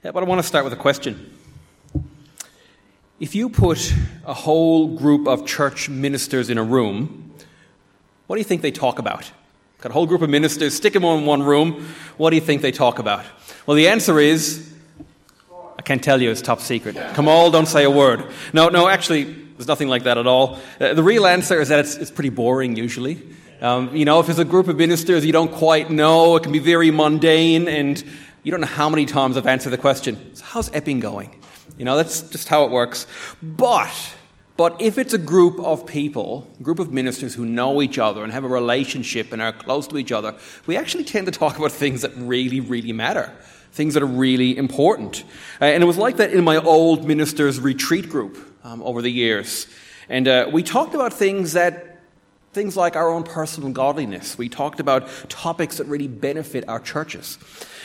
But I want to start with a question. If you put a whole group of church ministers in a room, what do you think they talk about? Got a whole group of ministers, stick them all in one room, what do you think they talk about? Well, the answer is I can't tell you, it's top secret. Come Kamal, don't say a word. No, no, actually, there's nothing like that at all. Uh, the real answer is that it's, it's pretty boring usually. Um, you know, if it's a group of ministers you don't quite know, it can be very mundane, and you don't know how many times I've answered the question, so how's Epping going? You know, that's just how it works. But, but if it's a group of people, a group of ministers who know each other and have a relationship and are close to each other, we actually tend to talk about things that really, really matter. Things that are really important. Uh, and it was like that in my old ministers' retreat group um, over the years. And uh, we talked about things that Things like our own personal godliness. We talked about topics that really benefit our churches.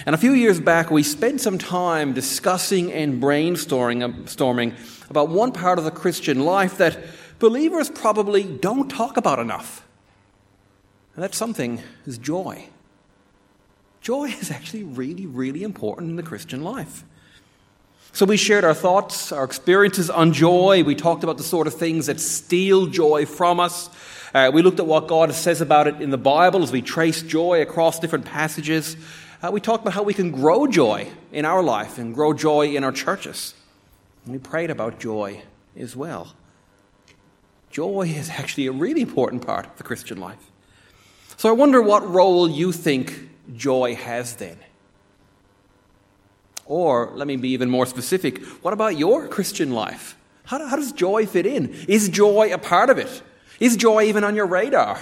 And a few years back, we spent some time discussing and brainstorming um, about one part of the Christian life that believers probably don't talk about enough. And that something is joy. Joy is actually really, really important in the Christian life. So we shared our thoughts, our experiences on joy. We talked about the sort of things that steal joy from us. Uh, we looked at what God says about it in the Bible as we traced joy across different passages. Uh, we talked about how we can grow joy in our life and grow joy in our churches. And we prayed about joy as well. Joy is actually a really important part of the Christian life. So I wonder what role you think joy has then. Or, let me be even more specific, what about your Christian life? How, how does joy fit in? Is joy a part of it? Is joy even on your radar?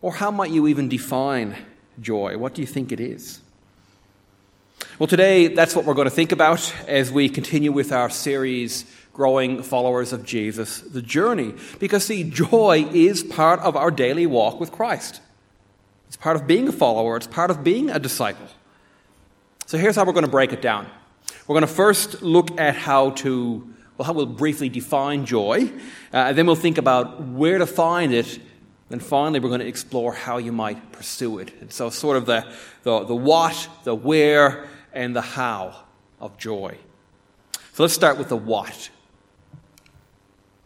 Or how might you even define joy? What do you think it is? Well, today, that's what we're going to think about as we continue with our series, Growing Followers of Jesus, the journey. Because, see, joy is part of our daily walk with Christ. It's part of being a follower, it's part of being a disciple. So, here's how we're going to break it down. We're going to first look at how to well, we'll briefly define joy, uh, then we'll think about where to find it, and finally we're going to explore how you might pursue it. And so, sort of the, the, the what, the where, and the how of joy. So let's start with the what.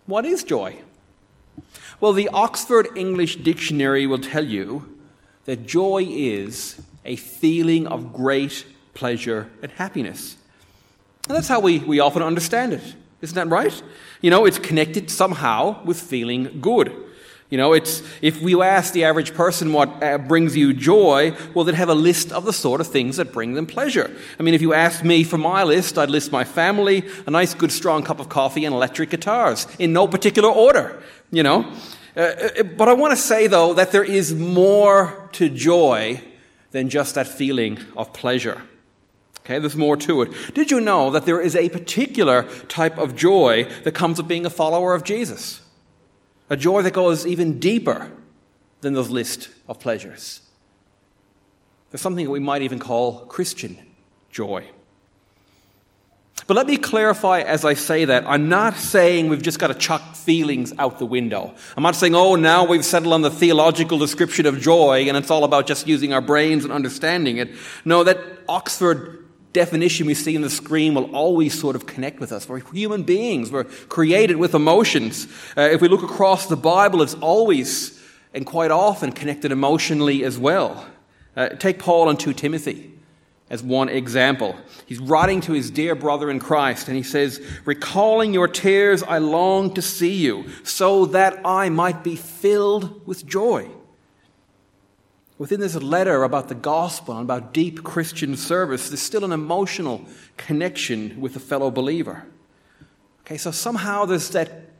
What is joy? Well, the Oxford English Dictionary will tell you that joy is a feeling of great pleasure and happiness. And that's how we, we often understand it. Isn't that right? You know, it's connected somehow with feeling good. You know, it's, if we ask the average person what uh, brings you joy, well, they'd have a list of the sort of things that bring them pleasure. I mean, if you asked me for my list, I'd list my family, a nice, good, strong cup of coffee, and electric guitars in no particular order, you know. Uh, uh but I want to say, though, that there is more to joy than just that feeling of pleasure. Okay, there's more to it. Did you know that there is a particular type of joy that comes with being a follower of Jesus? A joy that goes even deeper than the list of pleasures. There's something that we might even call Christian joy. But let me clarify as I say that. I'm not saying we've just got to chuck feelings out the window. I'm not saying, oh, now we've settled on the theological description of joy and it's all about just using our brains and understanding it. No, that Oxford definition we see in the screen will always sort of connect with us. We're human beings, we're created with emotions. Uh, if we look across the Bible, it's always and quite often connected emotionally as well. Uh, take Paul and 2 Timothy as one example. He's writing to his dear brother in Christ, and he says, Recalling your tears, I long to see you, so that I might be filled with joy. Within this letter about the gospel and about deep Christian service, there's still an emotional connection with a fellow believer. Okay, so somehow there's that,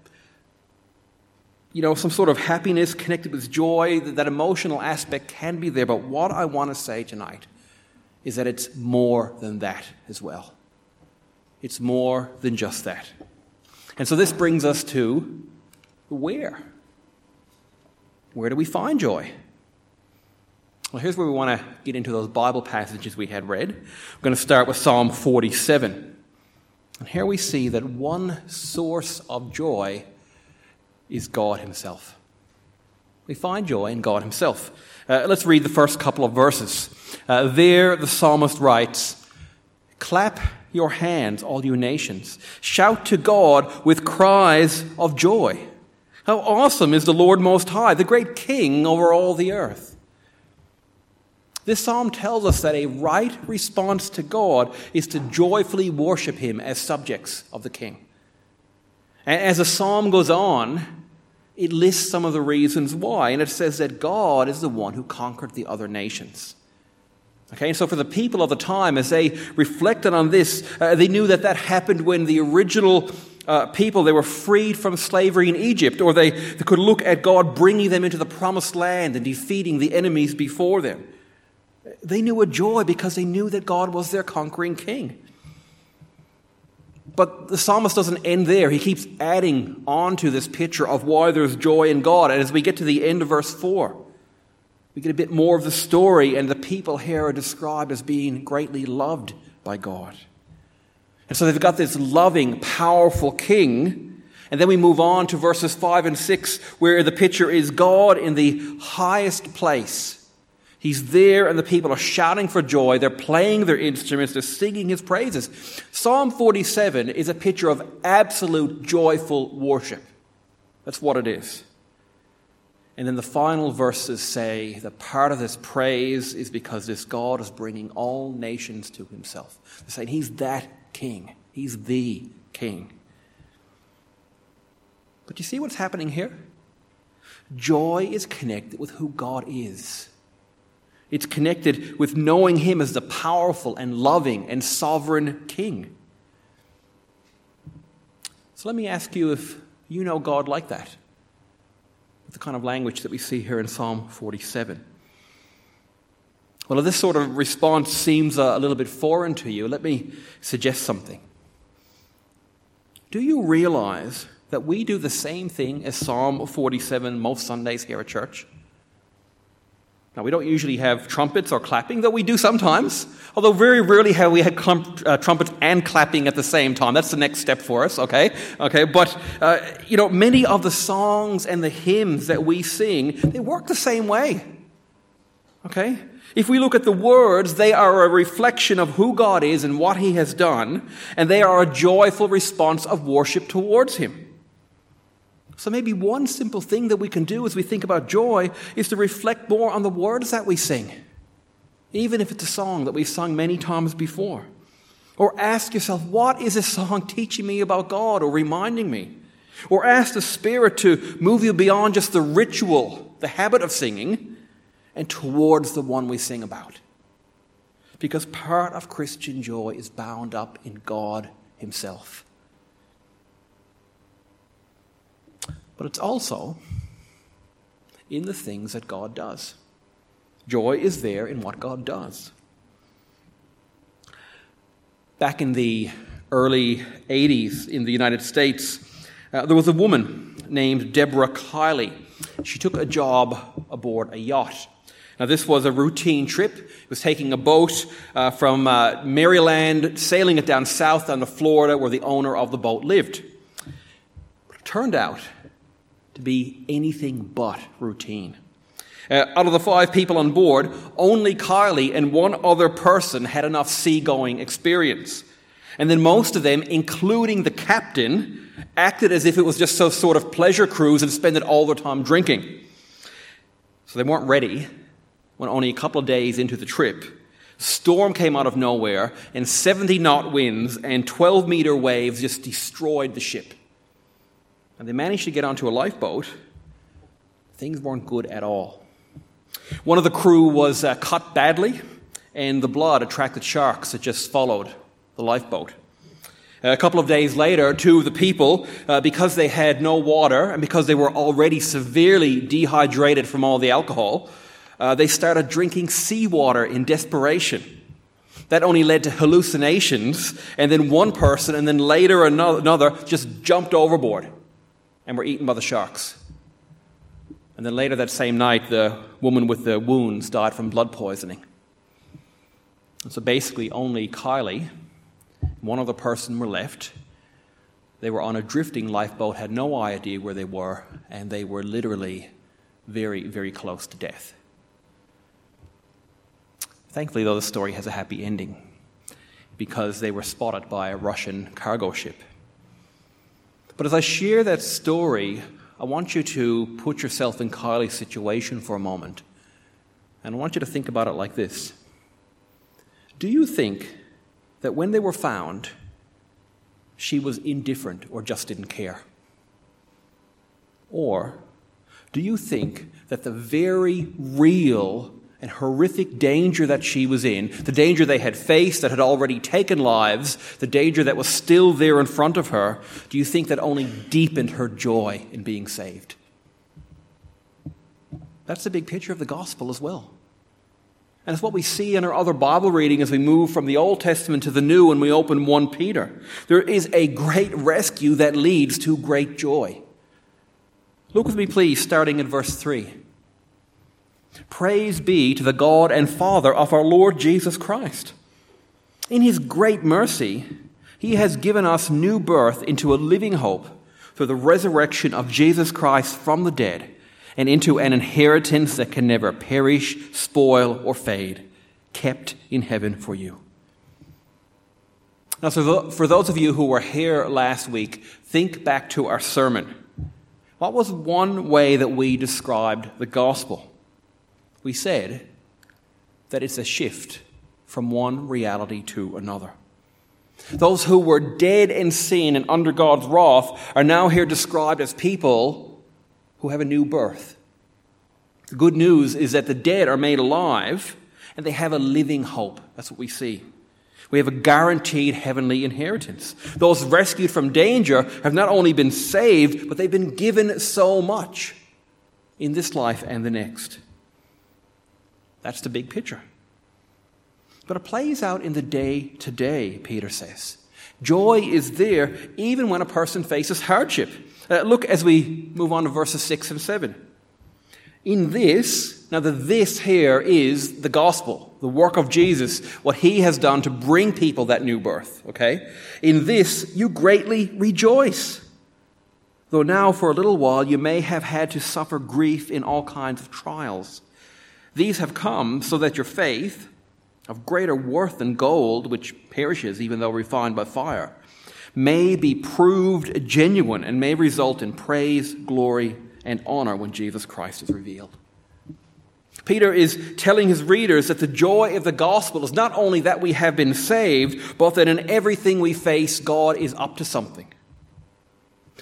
you know, some sort of happiness connected with joy, that, that emotional aspect can be there. But what I want to say tonight is that it's more than that as well. It's more than just that. And so this brings us to where? Where do we find joy? Well, here's where we want to get into those Bible passages we had read. We're going to start with Psalm 47. And here we see that one source of joy is God Himself. We find joy in God Himself. Uh, let's read the first couple of verses. Uh, there, the psalmist writes Clap your hands, all you nations. Shout to God with cries of joy. How awesome is the Lord Most High, the great King over all the earth. This psalm tells us that a right response to God is to joyfully worship Him as subjects of the King. And as the psalm goes on, it lists some of the reasons why, and it says that God is the one who conquered the other nations. Okay, so for the people of the time, as they reflected on this, uh, they knew that that happened when the original uh, people they were freed from slavery in Egypt, or they, they could look at God bringing them into the promised land and defeating the enemies before them. They knew a joy because they knew that God was their conquering king. But the psalmist doesn't end there. He keeps adding on to this picture of why there's joy in God. And as we get to the end of verse 4, we get a bit more of the story, and the people here are described as being greatly loved by God. And so they've got this loving, powerful king. And then we move on to verses 5 and 6, where the picture is God in the highest place. He's there, and the people are shouting for joy. They're playing their instruments, they're singing his praises. Psalm 47 is a picture of absolute joyful worship. That's what it is. And then the final verses say that part of this praise is because this God is bringing all nations to himself. They're saying he's that king. He's the king. But you see what's happening here? Joy is connected with who God is. It's connected with knowing Him as the powerful and loving and sovereign King. So let me ask you if you know God like that, the kind of language that we see here in Psalm 47. Well, if this sort of response seems a little bit foreign to you, let me suggest something. Do you realize that we do the same thing as Psalm 47 most Sundays here at church? Now, we don't usually have trumpets or clapping, though we do sometimes. Although very rarely have we had clump, uh, trumpets and clapping at the same time. That's the next step for us, okay? Okay, but, uh, you know, many of the songs and the hymns that we sing, they work the same way. Okay? If we look at the words, they are a reflection of who God is and what He has done, and they are a joyful response of worship towards Him. So maybe one simple thing that we can do as we think about joy is to reflect more on the words that we sing, even if it's a song that we've sung many times before. Or ask yourself, what is this song teaching me about God or reminding me? Or ask the Spirit to move you beyond just the ritual, the habit of singing, and towards the one we sing about. Because part of Christian joy is bound up in God Himself. But it's also in the things that God does. Joy is there in what God does. Back in the early 80s in the United States, uh, there was a woman named Deborah Kiley. She took a job aboard a yacht. Now, this was a routine trip. It was taking a boat uh, from uh, Maryland, sailing it down south down to Florida, where the owner of the boat lived. But it turned out to be anything but routine. Uh, out of the five people on board, only Kiley and one other person had enough seagoing experience. And then most of them, including the captain, acted as if it was just some sort of pleasure cruise and spent it all their time drinking. So they weren't ready when only a couple of days into the trip, storm came out of nowhere and 70 knot winds and 12 meter waves just destroyed the ship. And they managed to get onto a lifeboat. Things weren't good at all. One of the crew was uh, cut badly, and the blood attracted sharks that just followed the lifeboat. A couple of days later, two of the people, uh, because they had no water and because they were already severely dehydrated from all the alcohol, uh, they started drinking seawater in desperation. That only led to hallucinations, and then one person, and then later another, just jumped overboard and were eaten by the sharks. And then later that same night, the woman with the wounds died from blood poisoning. And so basically, only Kiley, one other person, were left. They were on a drifting lifeboat, had no idea where they were, and they were literally very, very close to death. Thankfully, though, the story has a happy ending. because they were spotted by a Russian cargo ship. But as I share that story, I want you to put yourself in Kiley's situation for a moment. And I want you to think about it like this Do you think that when they were found, she was indifferent or just didn't care? Or do you think that the very real and horrific danger that she was in, the danger they had faced that had already taken lives, the danger that was still there in front of her, do you think that only deepened her joy in being saved? That's the big picture of the gospel as well. And it's what we see in our other Bible reading as we move from the Old Testament to the New and we open 1 Peter. There is a great rescue that leads to great joy. Look with me, please, starting in verse 3. Praise be to the God and Father of our Lord Jesus Christ. In his great mercy, he has given us new birth into a living hope through the resurrection of Jesus Christ from the dead and into an inheritance that can never perish, spoil, or fade, kept in heaven for you. Now, so for those of you who were here last week, think back to our sermon. What was one way that we described the gospel? We said that it's a shift from one reality to another. Those who were dead in sin and under God's wrath are now here described as people who have a new birth. The good news is that the dead are made alive and they have a living hope. That's what we see. We have a guaranteed heavenly inheritance. Those rescued from danger have not only been saved, but they've been given so much in this life and the next. That's the big picture. But it plays out in the day to day, Peter says. Joy is there even when a person faces hardship. Uh, look as we move on to verses 6 and 7. In this, now the this here is the gospel, the work of Jesus, what he has done to bring people that new birth, okay? In this, you greatly rejoice. Though now for a little while you may have had to suffer grief in all kinds of trials. These have come so that your faith, of greater worth than gold, which perishes even though refined by fire, may be proved genuine and may result in praise, glory, and honor when Jesus Christ is revealed. Peter is telling his readers that the joy of the gospel is not only that we have been saved, but that in everything we face, God is up to something.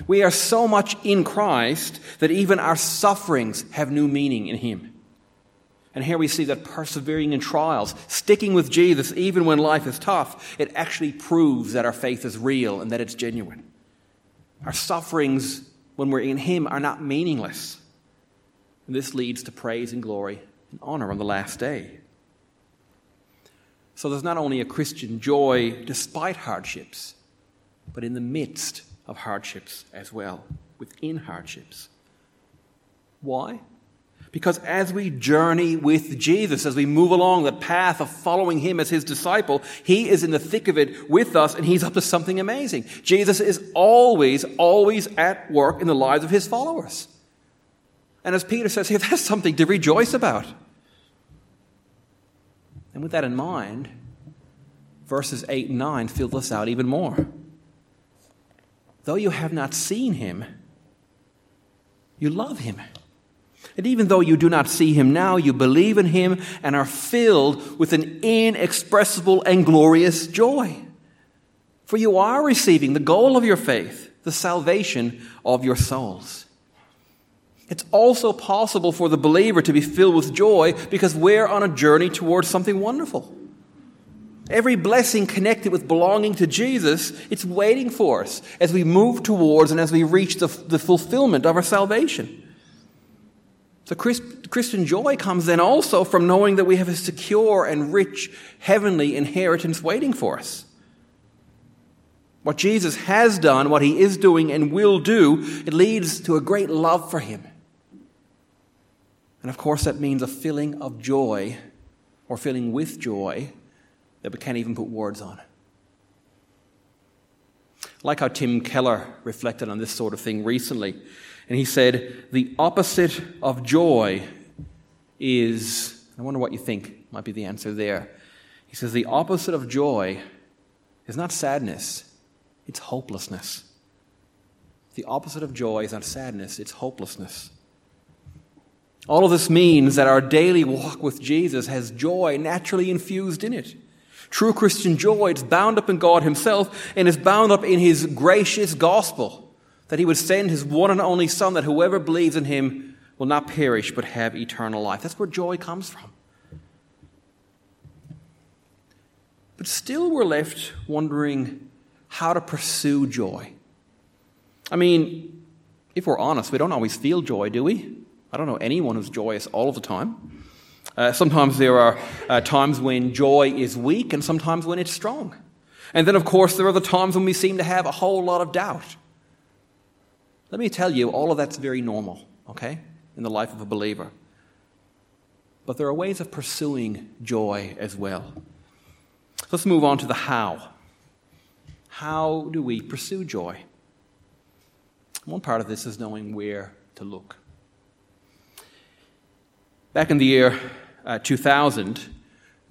We are so much in Christ that even our sufferings have new meaning in Him. And here we see that persevering in trials, sticking with Jesus even when life is tough, it actually proves that our faith is real and that it's genuine. Our sufferings, when we're in Him, are not meaningless. And this leads to praise and glory and honor on the last day. So there's not only a Christian joy despite hardships, but in the midst of hardships as well, within hardships. Why? Because as we journey with Jesus, as we move along the path of following Him as His disciple, He is in the thick of it with us and He's up to something amazing. Jesus is always, always at work in the lives of His followers. And as Peter says here, that's something to rejoice about. And with that in mind, verses 8 and 9 fill this out even more. Though you have not seen Him, you love Him. And even though you do not see him now, you believe in him and are filled with an inexpressible and glorious joy. For you are receiving the goal of your faith, the salvation of your souls. It's also possible for the believer to be filled with joy because we're on a journey towards something wonderful. Every blessing connected with belonging to Jesus, it's waiting for us as we move towards and as we reach the, the fulfillment of our salvation. So Christian joy comes then also from knowing that we have a secure and rich heavenly inheritance waiting for us. What Jesus has done, what he is doing and will do, it leads to a great love for him. And of course, that means a feeling of joy or feeling with joy that we can't even put words on. Like how Tim Keller reflected on this sort of thing recently. And he said, The opposite of joy is, I wonder what you think might be the answer there. He says, The opposite of joy is not sadness, it's hopelessness. The opposite of joy is not sadness, it's hopelessness. All of this means that our daily walk with Jesus has joy naturally infused in it. True Christian joy is bound up in God Himself and is bound up in His gracious gospel that He would send His one and only Son, that whoever believes in Him will not perish but have eternal life. That's where joy comes from. But still, we're left wondering how to pursue joy. I mean, if we're honest, we don't always feel joy, do we? I don't know anyone who's joyous all of the time. Uh, sometimes there are uh, times when joy is weak and sometimes when it's strong. And then, of course, there are the times when we seem to have a whole lot of doubt. Let me tell you, all of that's very normal, okay, in the life of a believer. But there are ways of pursuing joy as well. Let's move on to the how. How do we pursue joy? One part of this is knowing where to look. Back in the year uh, 2000,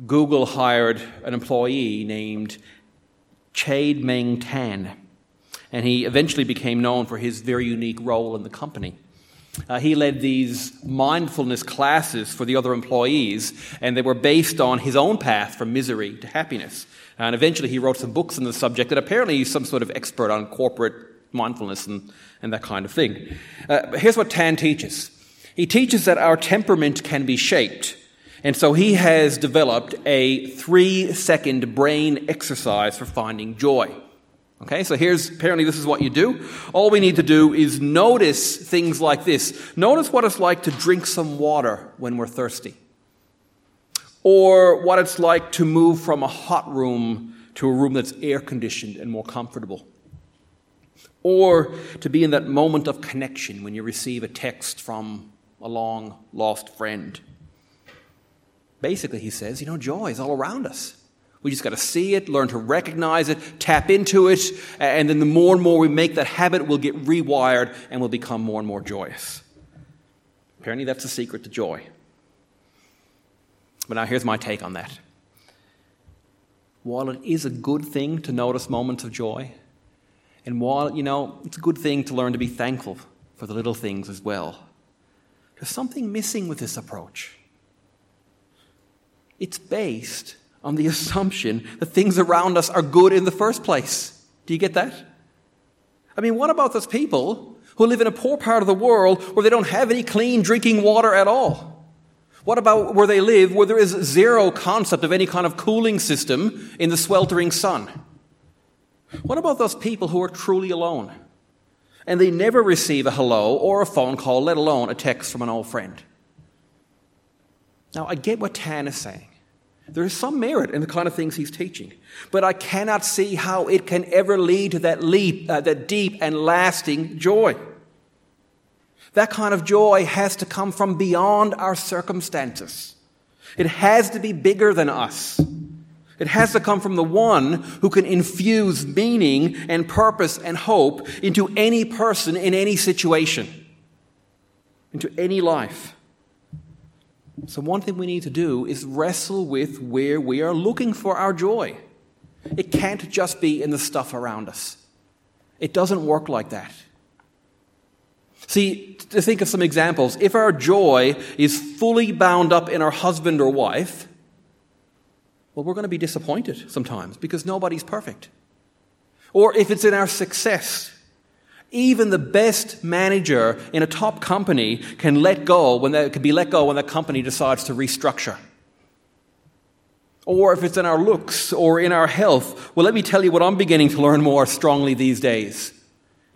Google hired an employee named Chade Meng Tan, and he eventually became known for his very unique role in the company. Uh, he led these mindfulness classes for the other employees, and they were based on his own path from misery to happiness. And eventually, he wrote some books on the subject, that apparently, he's some sort of expert on corporate mindfulness and, and that kind of thing. Uh, here's what Tan teaches he teaches that our temperament can be shaped. And so he has developed a three second brain exercise for finding joy. Okay, so here's apparently this is what you do. All we need to do is notice things like this. Notice what it's like to drink some water when we're thirsty, or what it's like to move from a hot room to a room that's air conditioned and more comfortable, or to be in that moment of connection when you receive a text from a long lost friend. Basically, he says, you know, joy is all around us. We just got to see it, learn to recognize it, tap into it, and then the more and more we make that habit, we'll get rewired and we'll become more and more joyous. Apparently, that's the secret to joy. But now here's my take on that. While it is a good thing to notice moments of joy, and while, you know, it's a good thing to learn to be thankful for the little things as well, there's something missing with this approach. It's based on the assumption that things around us are good in the first place. Do you get that? I mean, what about those people who live in a poor part of the world where they don't have any clean drinking water at all? What about where they live where there is zero concept of any kind of cooling system in the sweltering sun? What about those people who are truly alone and they never receive a hello or a phone call, let alone a text from an old friend? Now, I get what Tan is saying. There is some merit in the kind of things he's teaching, but I cannot see how it can ever lead to that, leap, uh, that deep and lasting joy. That kind of joy has to come from beyond our circumstances. It has to be bigger than us. It has to come from the one who can infuse meaning and purpose and hope into any person in any situation, into any life. So, one thing we need to do is wrestle with where we are looking for our joy. It can't just be in the stuff around us, it doesn't work like that. See, to think of some examples, if our joy is fully bound up in our husband or wife, well, we're going to be disappointed sometimes because nobody's perfect. Or if it's in our success, even the best manager in a top company can let go when they can be let go when the company decides to restructure. Or if it's in our looks or in our health. Well, let me tell you what I'm beginning to learn more strongly these days.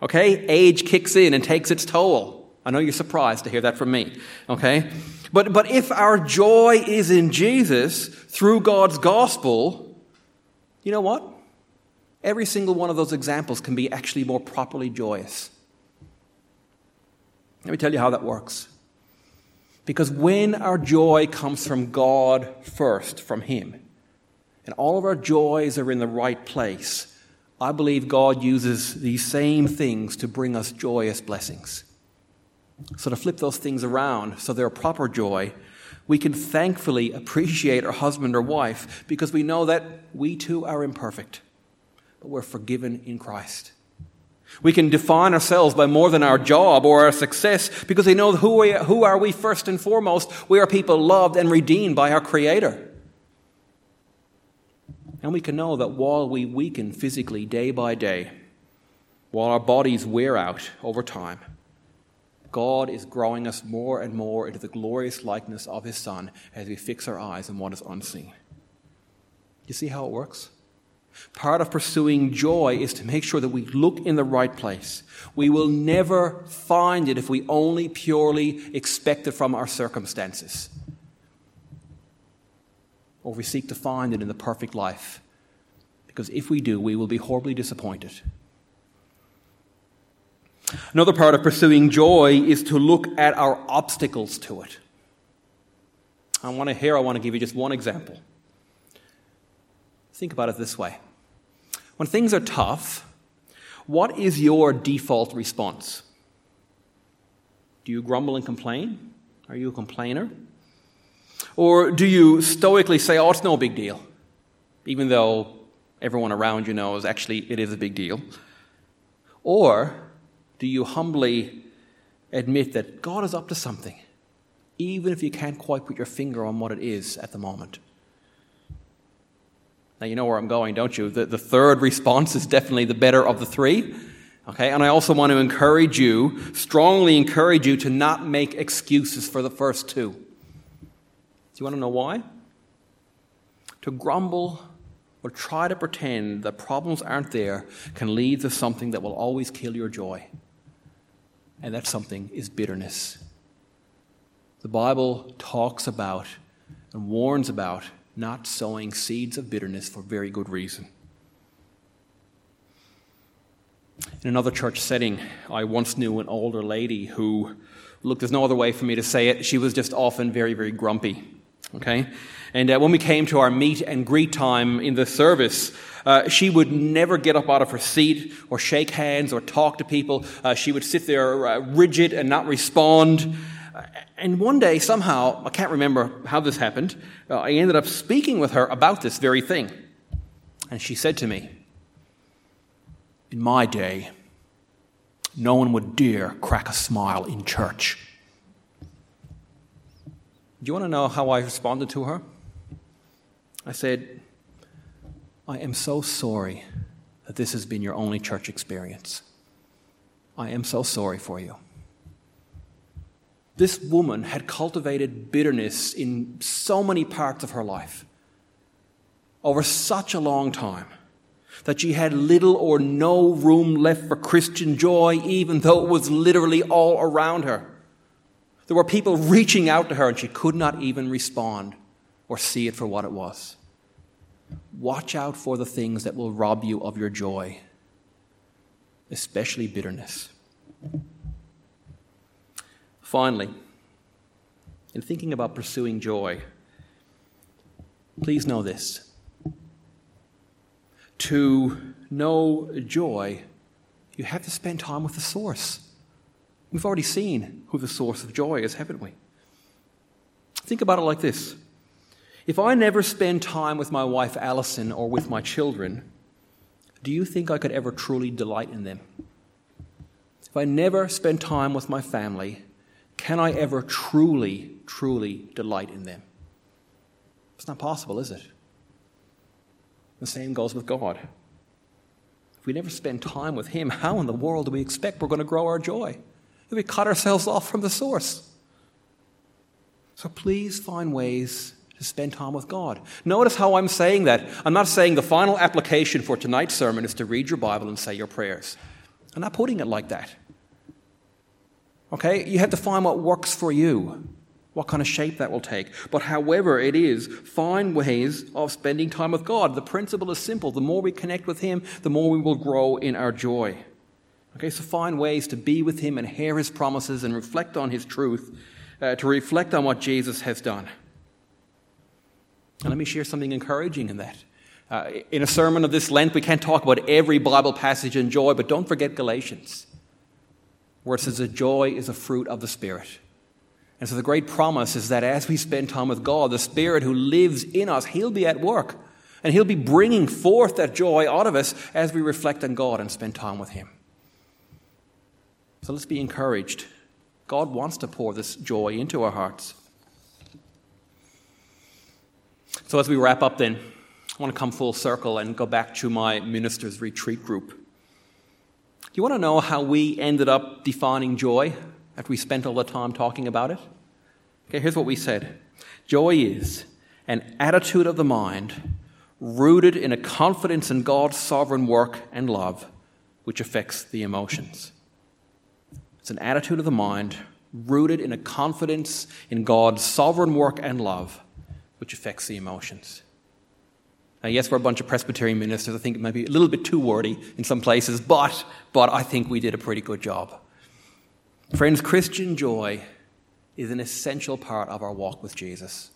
Okay? Age kicks in and takes its toll. I know you're surprised to hear that from me. Okay? But, but if our joy is in Jesus through God's gospel, you know what? Every single one of those examples can be actually more properly joyous. Let me tell you how that works. Because when our joy comes from God first, from Him, and all of our joys are in the right place, I believe God uses these same things to bring us joyous blessings. So, to flip those things around so they're a proper joy, we can thankfully appreciate our husband or wife because we know that we too are imperfect. But we're forgiven in Christ. We can define ourselves by more than our job or our success because we know who, we, who are we first and foremost. We are people loved and redeemed by our Creator. And we can know that while we weaken physically day by day, while our bodies wear out over time, God is growing us more and more into the glorious likeness of His Son as we fix our eyes on what is unseen. You see how it works? Part of pursuing joy is to make sure that we look in the right place. We will never find it if we only purely expect it from our circumstances. Or we seek to find it in the perfect life. Because if we do, we will be horribly disappointed. Another part of pursuing joy is to look at our obstacles to it. I want to here I want to give you just one example. Think about it this way. When things are tough, what is your default response? Do you grumble and complain? Are you a complainer? Or do you stoically say, oh, it's no big deal, even though everyone around you knows actually it is a big deal? Or do you humbly admit that God is up to something, even if you can't quite put your finger on what it is at the moment? Now, you know where I'm going, don't you? The, the third response is definitely the better of the three. Okay, and I also want to encourage you, strongly encourage you to not make excuses for the first two. Do you want to know why? To grumble or try to pretend that problems aren't there can lead to something that will always kill your joy and that something is bitterness. The Bible talks about and warns about not sowing seeds of bitterness for very good reason. In another church setting, I once knew an older lady who, look, there's no other way for me to say it, she was just often very, very grumpy. Okay? And uh, when we came to our meet and greet time in the service, uh, she would never get up out of her seat or shake hands or talk to people. Uh, she would sit there uh, rigid and not respond. And one day, somehow, I can't remember how this happened, uh, I ended up speaking with her about this very thing. And she said to me, In my day, no one would dare crack a smile in church. Do you want to know how I responded to her? I said, I am so sorry that this has been your only church experience. I am so sorry for you. This woman had cultivated bitterness in so many parts of her life over such a long time that she had little or no room left for Christian joy, even though it was literally all around her. There were people reaching out to her, and she could not even respond or see it for what it was. Watch out for the things that will rob you of your joy, especially bitterness. Finally, in thinking about pursuing joy, please know this. To know joy, you have to spend time with the source. We've already seen who the source of joy is, haven't we? Think about it like this if I never spend time with my wife Alison or with my children, do you think I could ever truly delight in them? If I never spend time with my family, can I ever truly, truly delight in them? It's not possible, is it? The same goes with God. If we never spend time with Him, how in the world do we expect we're going to grow our joy? If we cut ourselves off from the source. So please find ways to spend time with God. Notice how I'm saying that. I'm not saying the final application for tonight's sermon is to read your Bible and say your prayers. I'm not putting it like that. Okay? You have to find what works for you, what kind of shape that will take. But however it is, find ways of spending time with God. The principle is simple. The more we connect with Him, the more we will grow in our joy. Okay, so find ways to be with Him and hear His promises and reflect on His truth, uh, to reflect on what Jesus has done. And let me share something encouraging in that. Uh, in a sermon of this length, we can't talk about every Bible passage in joy, but don't forget Galatians, where it says that joy is a fruit of the Spirit. And so the great promise is that as we spend time with God, the Spirit who lives in us, He'll be at work. And He'll be bringing forth that joy out of us as we reflect on God and spend time with Him. So let's be encouraged. God wants to pour this joy into our hearts. So, as we wrap up, then, I want to come full circle and go back to my minister's retreat group. Do you want to know how we ended up defining joy after we spent all the time talking about it? Okay, here's what we said Joy is an attitude of the mind rooted in a confidence in God's sovereign work and love, which affects the emotions. It's an attitude of the mind rooted in a confidence in God's sovereign work and love, which affects the emotions. Now, yes, we're a bunch of Presbyterian ministers. I think it might be a little bit too wordy in some places, but, but I think we did a pretty good job. Friends, Christian joy is an essential part of our walk with Jesus.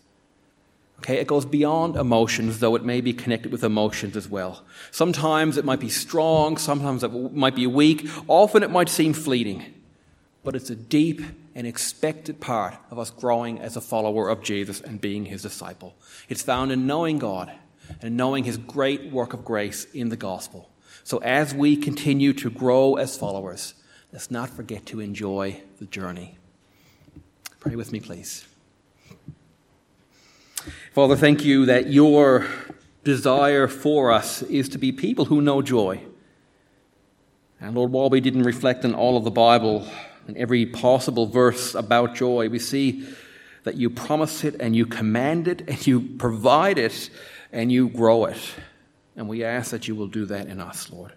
Okay, it goes beyond emotions, though it may be connected with emotions as well. Sometimes it might be strong, sometimes it might be weak, often it might seem fleeting. But it's a deep and expected part of us growing as a follower of Jesus and being his disciple. It's found in knowing God and knowing his great work of grace in the gospel. So as we continue to grow as followers, let's not forget to enjoy the journey. Pray with me, please. Father, thank you that your desire for us is to be people who know joy. And Lord, while we didn't reflect on all of the Bible and every possible verse about joy, we see that you promise it and you command it and you provide it and you grow it. And we ask that you will do that in us, Lord.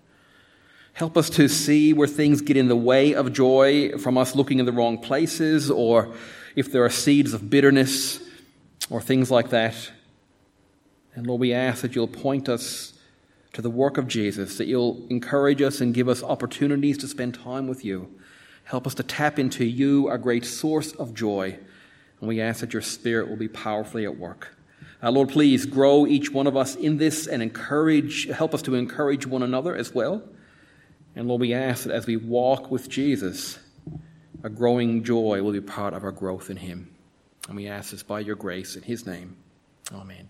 Help us to see where things get in the way of joy from us looking in the wrong places, or if there are seeds of bitterness or things like that. And Lord, we ask that you'll point us to the work of Jesus, that you'll encourage us and give us opportunities to spend time with you. Help us to tap into you, our great source of joy. And we ask that your Spirit will be powerfully at work. Uh, Lord, please grow each one of us in this and encourage, help us to encourage one another as well. And Lord, we ask that as we walk with Jesus, a growing joy will be part of our growth in Him. And we ask this by your grace in His name. Amen.